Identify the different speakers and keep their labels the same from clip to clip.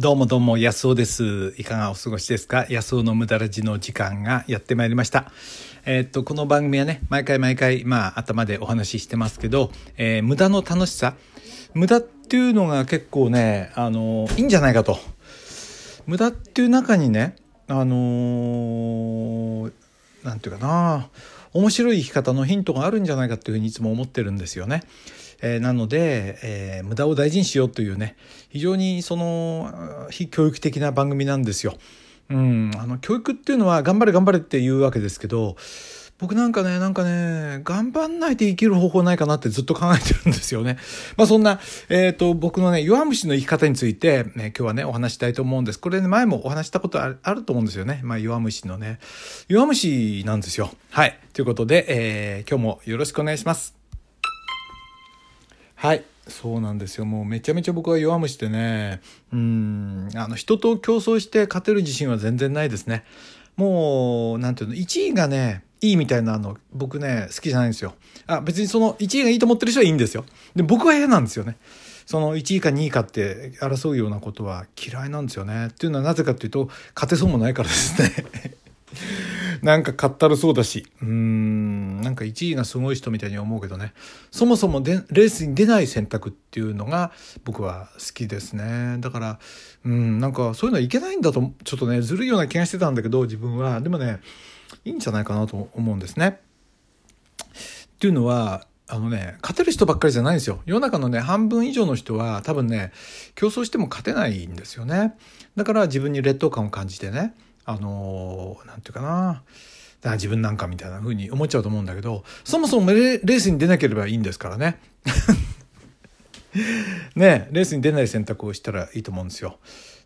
Speaker 1: どうもどうも、安尾です。いかがお過ごしですか？安尾の無駄ラジの時間がやってまいりました。えーっと、この番組はね、毎回毎回、まあ、頭でお話ししてますけど、えー無駄の楽しさ。無駄っていうのが結構ね、あの、いいんじゃないかと。無駄っていう中にね、あのーなんていうかな、面白い生き方のヒントがあるんじゃないかっていうふうにいつも思ってるんですよね。えーなので、えー無駄を大事にしようというね非常にその非教育的な番組なんですよ。うん、あの教育っていうのは頑張れ頑張れって言うわけですけど僕なんかねなんかね頑張んないで生きる方法ないかなってずっと考えてるんですよね。まあそんな、えー、と僕のね弱虫の生き方について、ね、今日はねお話したいと思うんです。これね前もお話したことあるあると思うんですよね。まあ弱虫のね弱虫なんですよ。はいということで、えー今日もよろしくお願いします。はい。そうなんですよ。もうめちゃめちゃ僕は弱虫でね、うん、あの、人と競争して勝てる自信は全然ないですね。もう、なんていうの、1位がね、いいみたいなの、僕ね、好きじゃないんですよ。あ、別にその1位がいいと思ってる人はいいんですよ。で、僕は嫌なんですよね。その1位か2位かって争うようなことは嫌いなんですよね。っていうのはなぜかっていうと、勝てそうもないからですね。なんかかったるそうだし、うーん、なんか1位がすごい人みたいに思うけどね、そもそもでレースに出ない選択っていうのが僕は好きですね。だから、うん、なんかそういうのはいけないんだと、ちょっとね、ずるいような気がしてたんだけど、自分は。でもね、いいんじゃないかなと思うんですね。っていうのは、あのね、勝てる人ばっかりじゃないんですよ。世の中のね、半分以上の人は多分ね、競争しても勝てないんですよね。だから自分に劣等感を感じてね、あのーなんていうかな、だか自分なんかみたいな風に思っちゃうと思うんだけど、そもそもレースに出なければいいんですからね。ねレースに出ない選択をしたらいいと思うんですよ。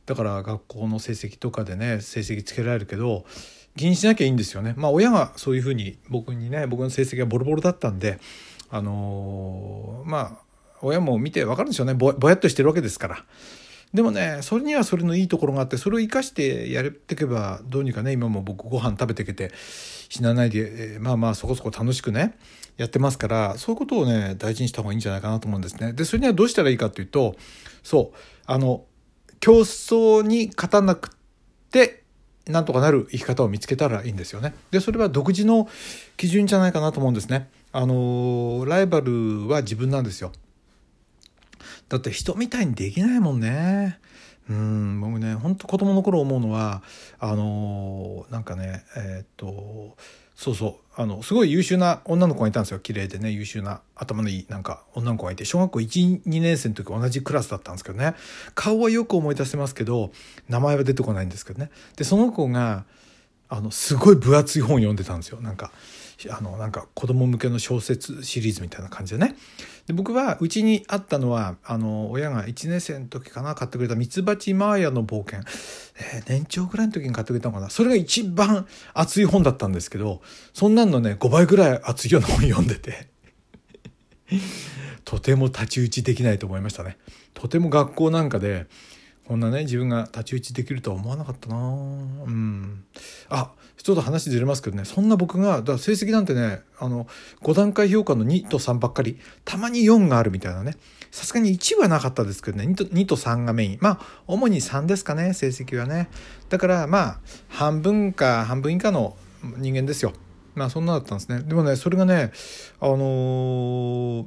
Speaker 1: だから学校の成績とかでね、成績つけられるけど、気にしなきゃいいんですよね。まあ親がそういうふうに僕にね、僕の成績がボロボロだったんで、あのーまあ、親も見てわかるんですよねぼ。ぼやっとしてるわけですから。でもね、それにはそれのいいところがあって、それを生かしてやっていけば、どうにかね、今も僕ご飯食べていけて、死なないで、えーまあまあそこそこ楽しくね、やってますから、そういうことをね、大事にした方がいいんじゃないかなと思うんですね。で、それにはどうしたらいいかというと、そう、あの、競争に勝たなくて、なんとかなる生き方を見つけたらいいんですよね。で、それは独自の基準じゃないかなと思うんですね。あの、ライバルは自分なんですよ。だって人みたいにできないもんね。うん、僕ね、本当子供の頃思うのは、あの、なんかね、えーっと、そうそう、あの、すごい優秀な女の子がいたんですよ。綺麗でね、優秀な、頭のいい、なんか、女の子がいて、小学校1、2年生の時同じクラスだったんですけどね。顔はよく思い出せますけど、名前は出てこないんですけどね。で、その子が、あの、すごい分厚い本読んでたんですよ。なんか、あの、なんか子供向けの小説シリーズみたいな感じでね。で、僕は、うちにあったのは、あの、親が1年生の時かな、買ってくれたミツバチマーヤの冒険。えー年長ぐらいの時に買ってくれたのかな。それが一番熱い本だったんですけど、そんなんのね、5倍ぐらい熱いような本読んでて。とても太刀打ちできないと思いましたね。とても学校なんかで、こんなね、自分が太刀打ちできるとは思わなかったなうん。あ、ちょっと話ずれますけどね、そんな僕が、だから成績なんてね、あの、5段階評価の2と3ばっかり、たまに4があるみたいなね。さすがに1はなかったですけどね、2と ,2 と3がメイン。まあ、主に3ですかね、成績はね。だから、まあ、半分か半分以下の人間ですよ。まあ、そんなだったんですね。でもね、それがね、あのー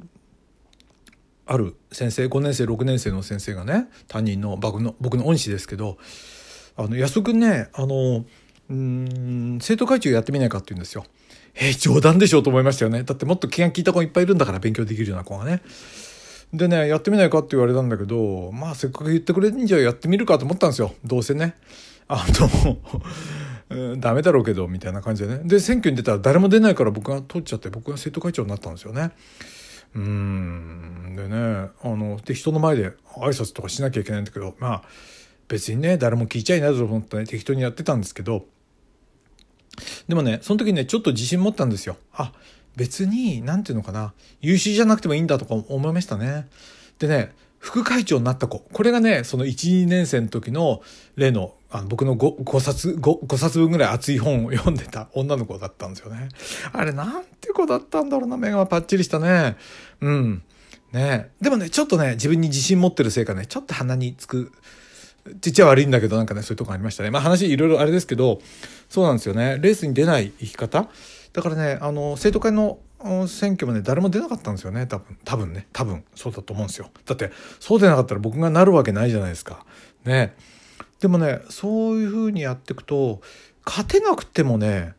Speaker 1: ある先生5年生6年生の先生がね担任の僕の僕の恩師ですけど「あの安尾君ねあのうん生徒会長やってみないか」って言うんですよ。えー冗談でしょうと思いましたよね。だってもっと気が利いた子いっぱいいるんだから勉強できるような子がね。でねやってみないかって言われたんだけどまあせっかく言ってくれるんじゃやってみるかと思ったんですよどうせね。あのうんダメだろうけどみたいな感じでねで選挙に出たら誰も出ないから僕が取っちゃって僕が生徒会長になったんですよね。うん。でねあので人の前で挨拶とかしなきゃいけないんだけどまあ別にね誰も聞いちゃいないぞと思ってね適当にやってたんですけどでもねその時ねちょっと自信持ったんですよ。あ別に何ていうのかな優秀じゃなくてもいいんだとか思いましたね。でね副会長になった子。これがねその12年生の時の例のあの僕の 5, 5冊 5, 冊分ぐらい熱い本を 読んでた女の子だったんですよね。あれなんて子だったんだろうな。目がパッチリしたね。うん。ね。でもねちょっとね自分に自信持ってるせいかねちょっと鼻につくちっちゃ悪いんだけどなんかねそういうとこありましたね。まあ話いろいろあれですけどそうなんですよね。レースに出ない生き方。だからねあの生徒会の選挙もね誰も出なかったんですよね。多分多分ね。多分そうだと思うんですよ。だってそうでなかったら僕がなるわけないじゃないですか。ね。でもねそういうふうにやっていくと勝てなくてもね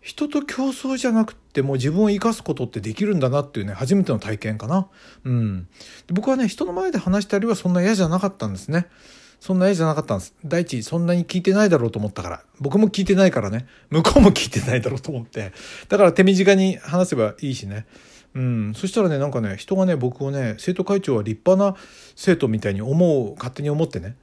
Speaker 1: 人と競争じゃなくても自分を生かすことってできるんだなっていうね初めての体験かな。うん、僕はね人の前で話したりはそんな嫌じゃなかったんですね。そんな嫌じゃなかったんです。第一、そんなに聞いてないだろうと思ったから。僕も聞いてないからね。向こうも聞いてないだろうと思って。だから手短に話せばいいしね。うん。そしたらね、なんかね、人がね、僕をね、生徒会長は立派な生徒みたいに思う、勝手に思ってね。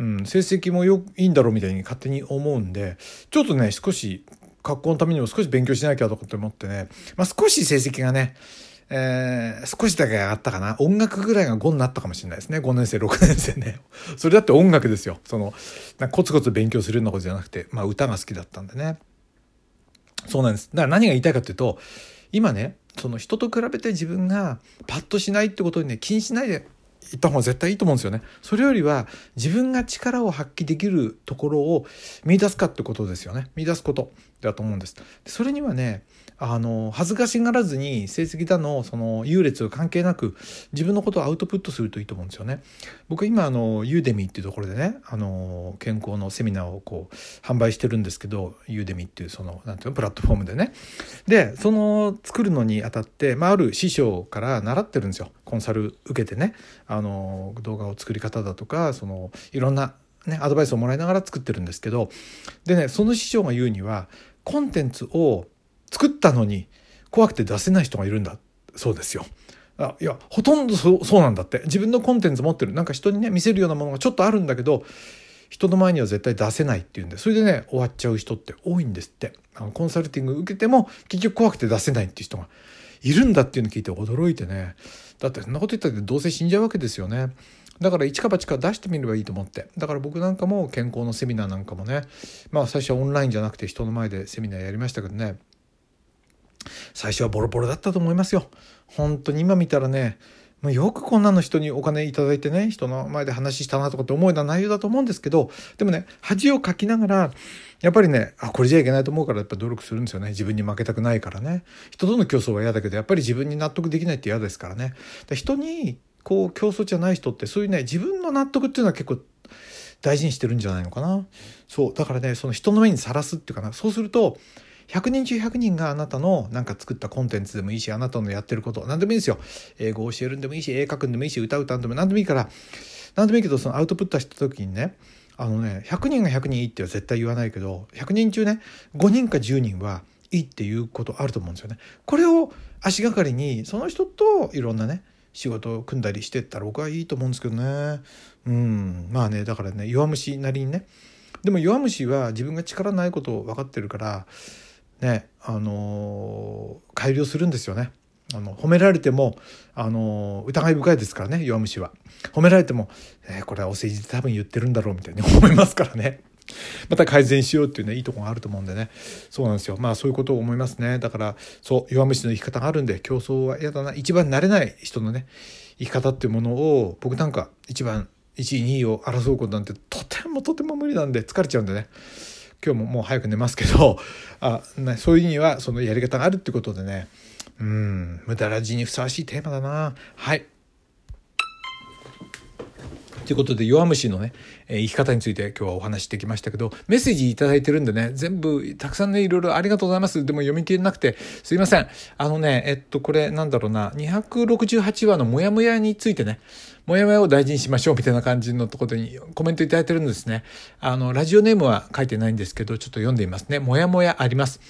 Speaker 1: うん、成績もよいいんだろうみたいに勝手に思うんで、ちょっとね、少し格好のためにも少し勉強しなきゃとかって思ってね、まあ、少し成績がね、えー、少しだけ上がったかな。音楽ぐらいが5になったかもしれないですね。5年生、6年生ね。それだって音楽ですよ。その、コツコツ勉強するようなことじゃなくて、まあ歌が好きだったんでね。そうなんです。だから何が言いたいかっていうと、今ね、その人と比べて自分がパッとしないってことにね、気にしないで行った方が絶対いいと思うんですよね。それよりは自分が力を発揮できるところを見出すかってことですよね。見出すことだと思うんです。それにはね、あの恥ずかしがらずに成績だのその優劣関係なく自分のことをアウトプットするといいと思うんですよね。僕今あのユーデミっていうところでねあの健康のセミナーをこう販売してるんですけどユーデミっていうそのなんていうのプラットフォームでね。でその作るのにあたって、まあ、ある師匠から習ってるんですよコンサル受けてねあの動画を作り方だとかそのいろんなね、アドバイスをもらいながら作ってるんですけどでねその師匠が言うにはコンテンツを作ったのに怖くて出せない人がいるんだそうですよ。あいやほとんどそうなんだって。自分のコンテンツ持ってる。なんか人にね見せるようなものがちょっとあるんだけど人の前には絶対出せないっていうんでそれでね終わっちゃう人って多いんですって。あのコンサルティング受けても結局怖くて出せないっていう人がいるんだっていうの聞いて驚いてね。だってそんなこと言ったってどうせ死んじゃうわけですよね。だから一か八か出してみればいいと思って。だから僕なんかも健康のセミナーなんかもね。まあ最初はオンラインじゃなくて人の前でセミナーやりましたけどね。最初はボロボロだったと思いますよ。本当に今見たらね、もうよくこんなの人にお金いただいてね、人の前で話したなとかって思うような内容だと思うんですけど、でもね、恥をかきながら、やっぱりね、あ、これじゃいけないと思うからやっぱ努力するんですよね。自分に負けたくないからね。人との競争は嫌だけど、やっぱり自分に納得できないって嫌ですからね。人にこう競争じゃない人ってそういうね、自分の納得っていうのは結構大事にしてるんじゃないのかな。そう。だからね、その人の目にさらすっていうかな。そうすると、100人中100人があなたのなんか作ったコンテンツでもいいし、あなたのやってること、何でもいいですよ。英語を教えるんでもいいし、絵描くんでもいいし、歌歌うんでも何でもいいから、何でもいいけど、そのアウトプットした時にね、あのね、100人が100人いいっては絶対言わないけど、100人中ね、5人か10人はいいっていうことあると思うんですよね。これを足がかりに、その人といろんなね、仕事を組んだりしてったら僕はいいと思うんですけどね。うん。まあね、だからね、弱虫なりにね。でも弱虫は自分が力ないことを分かってるから、ねあの改良するんですよね。あの褒められても、あの疑い深いですからね弱虫は。褒められても、えー、これはお世辞で多分言ってるんだろうみたいに 思いますからね。また改善しようっていうねいいとこがあると思うんでねそうなんですよまあそういうことを思いますねだからそう弱虫の生き方があるんで競争は嫌だな一番慣れない人のね生き方っていうものを僕なんか一番1位2位を争うことなんてとてもとても無理なんで疲れちゃうんでね今日ももう早く寝ますけど あ、そういう意味はそのやり方があるってことでね。うん無駄ラジにふさわしいテーマだな。はい。ということで弱虫のね、えー、生き方について今日はお話してきましたけどメッセージ頂いてるんでね全部たくさんねいろいろありがとうございますでも読み切れなくてすいませんあのねえっとこれなんだろうな268話のモヤモヤについてねもやもやを大事にしましょうみたいな感じのところにコメントいただいてるんですね。あの、ラジオネームは書いてないんですけど、ちょっと読んでみますね。もやもやあります。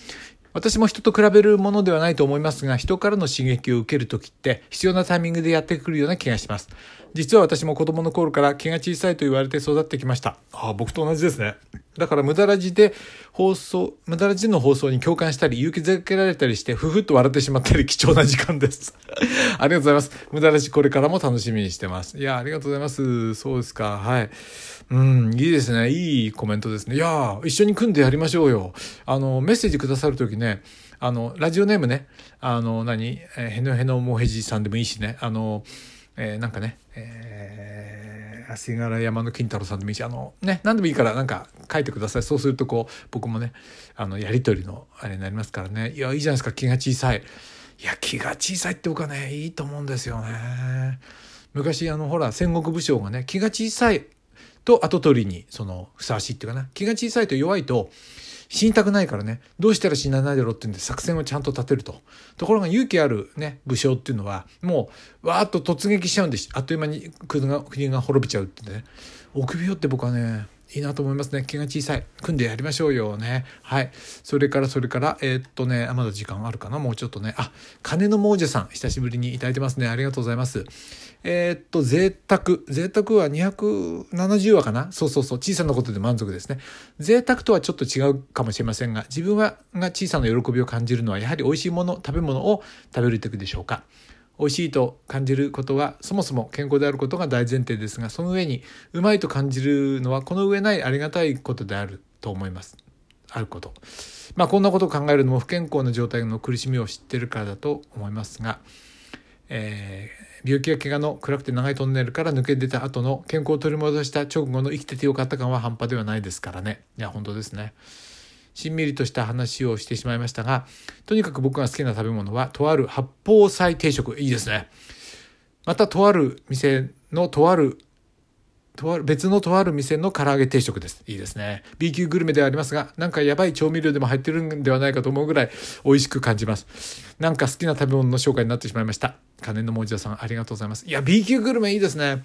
Speaker 1: 私も人と比べるものではないと思いますが、人からの刺激を受けるときって必要なタイミングでやってくるような気がします。実は私も子供の頃から気が小さいと言われて育ってきました。ああ、僕と同じですね。だから無駄ラジで放送、無駄ラジの放送に共感したり、勇気づけられたりして、ふふっと笑ってしまったり、貴重な時間です。ありがとうございます。無駄ラジこれからも楽しみにしてます。いや、ありがとうございます。そうですか。はい。うん、いいですね。いいコメントですね。いや一緒に組んでやりましょうよ。あの、メッセージくださるときね、あの、ラジオネームね、あの、何、えー、へのへのもへじさんでもいいしね、あの、えー、なんかね、えー足柄山の金太郎さんでもいいし、あの、ね、何でもいいからなんか書いてください。そうするとこう、僕もね、あの、やりとりのあれになりますからね。いや、いいじゃないですか、気が小さい。いや、気が小さいって僕はね、いいと思うんですよね。昔、あの、ほら、戦国武将がね、気が小さいと後取りに、その、ふさわしいっていうかな。気が小さいと弱いと、死にたくないからね、どうしたら死なないだろうっていうんで作戦をちゃんと立てると。ところが勇気あるね、武将っていうのは、もう、わーっと突撃しちゃうんです。あっという間に国が国が滅びちゃうってね。臆病って僕はね、いいなと思いますね。気が小さい。組んでやりましょうよね。はい。それから、それから、えー、っとね、まだ時間あるかなもうちょっとね。あ、金の亡者さん、久しぶりにいただいてますね。ありがとうございます。えー、っと、贅沢。贅沢は270話かなそうそうそう。小さなことで満足ですね。贅沢とはちょっと違うかもしれませんが、自分はが小さな喜びを感じるのは、やはり美味しいもの、食べ物を食べる時でしょうか。美味しいと感じることはそもそも健康であることが大前提ですがその上にうまいと感じるのはこの上ないありがたいことであると思います。あること。まあこんなことを考えるのも不健康な状態の苦しみを知ってるからだと思いますが、えー、病気や怪我の暗くて長いトンネルから抜け出た後の健康を取り戻した直後の生きててよかった感は半端ではないですからね。いや本当ですね。しんみりとした話をしてしまいましたが、とにかく僕が好きな食べ物は、とある八宝菜定食。いいですね。また、とある店のとある、とある、別のとある店の唐揚げ定食です。いいですね。B 級グルメではありますが、なんかやばい調味料でも入ってるんではないかと思うぐらい美味しく感じます。なんか好きな食べ物の紹介になってしまいました。金の文字屋さん、ありがとうございます。いや、B 級グルメいいですね。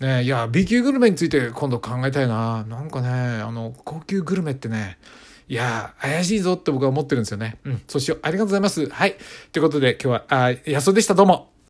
Speaker 1: ねいや、B 級グルメについて今度考えたいな。なんかね、あの、高級グルメってね、いや怪しいぞって僕は思ってるんですよね。うん、そうしよう。ありがとうございます。はい。ということで今日は、あ、安尾でした。どうも。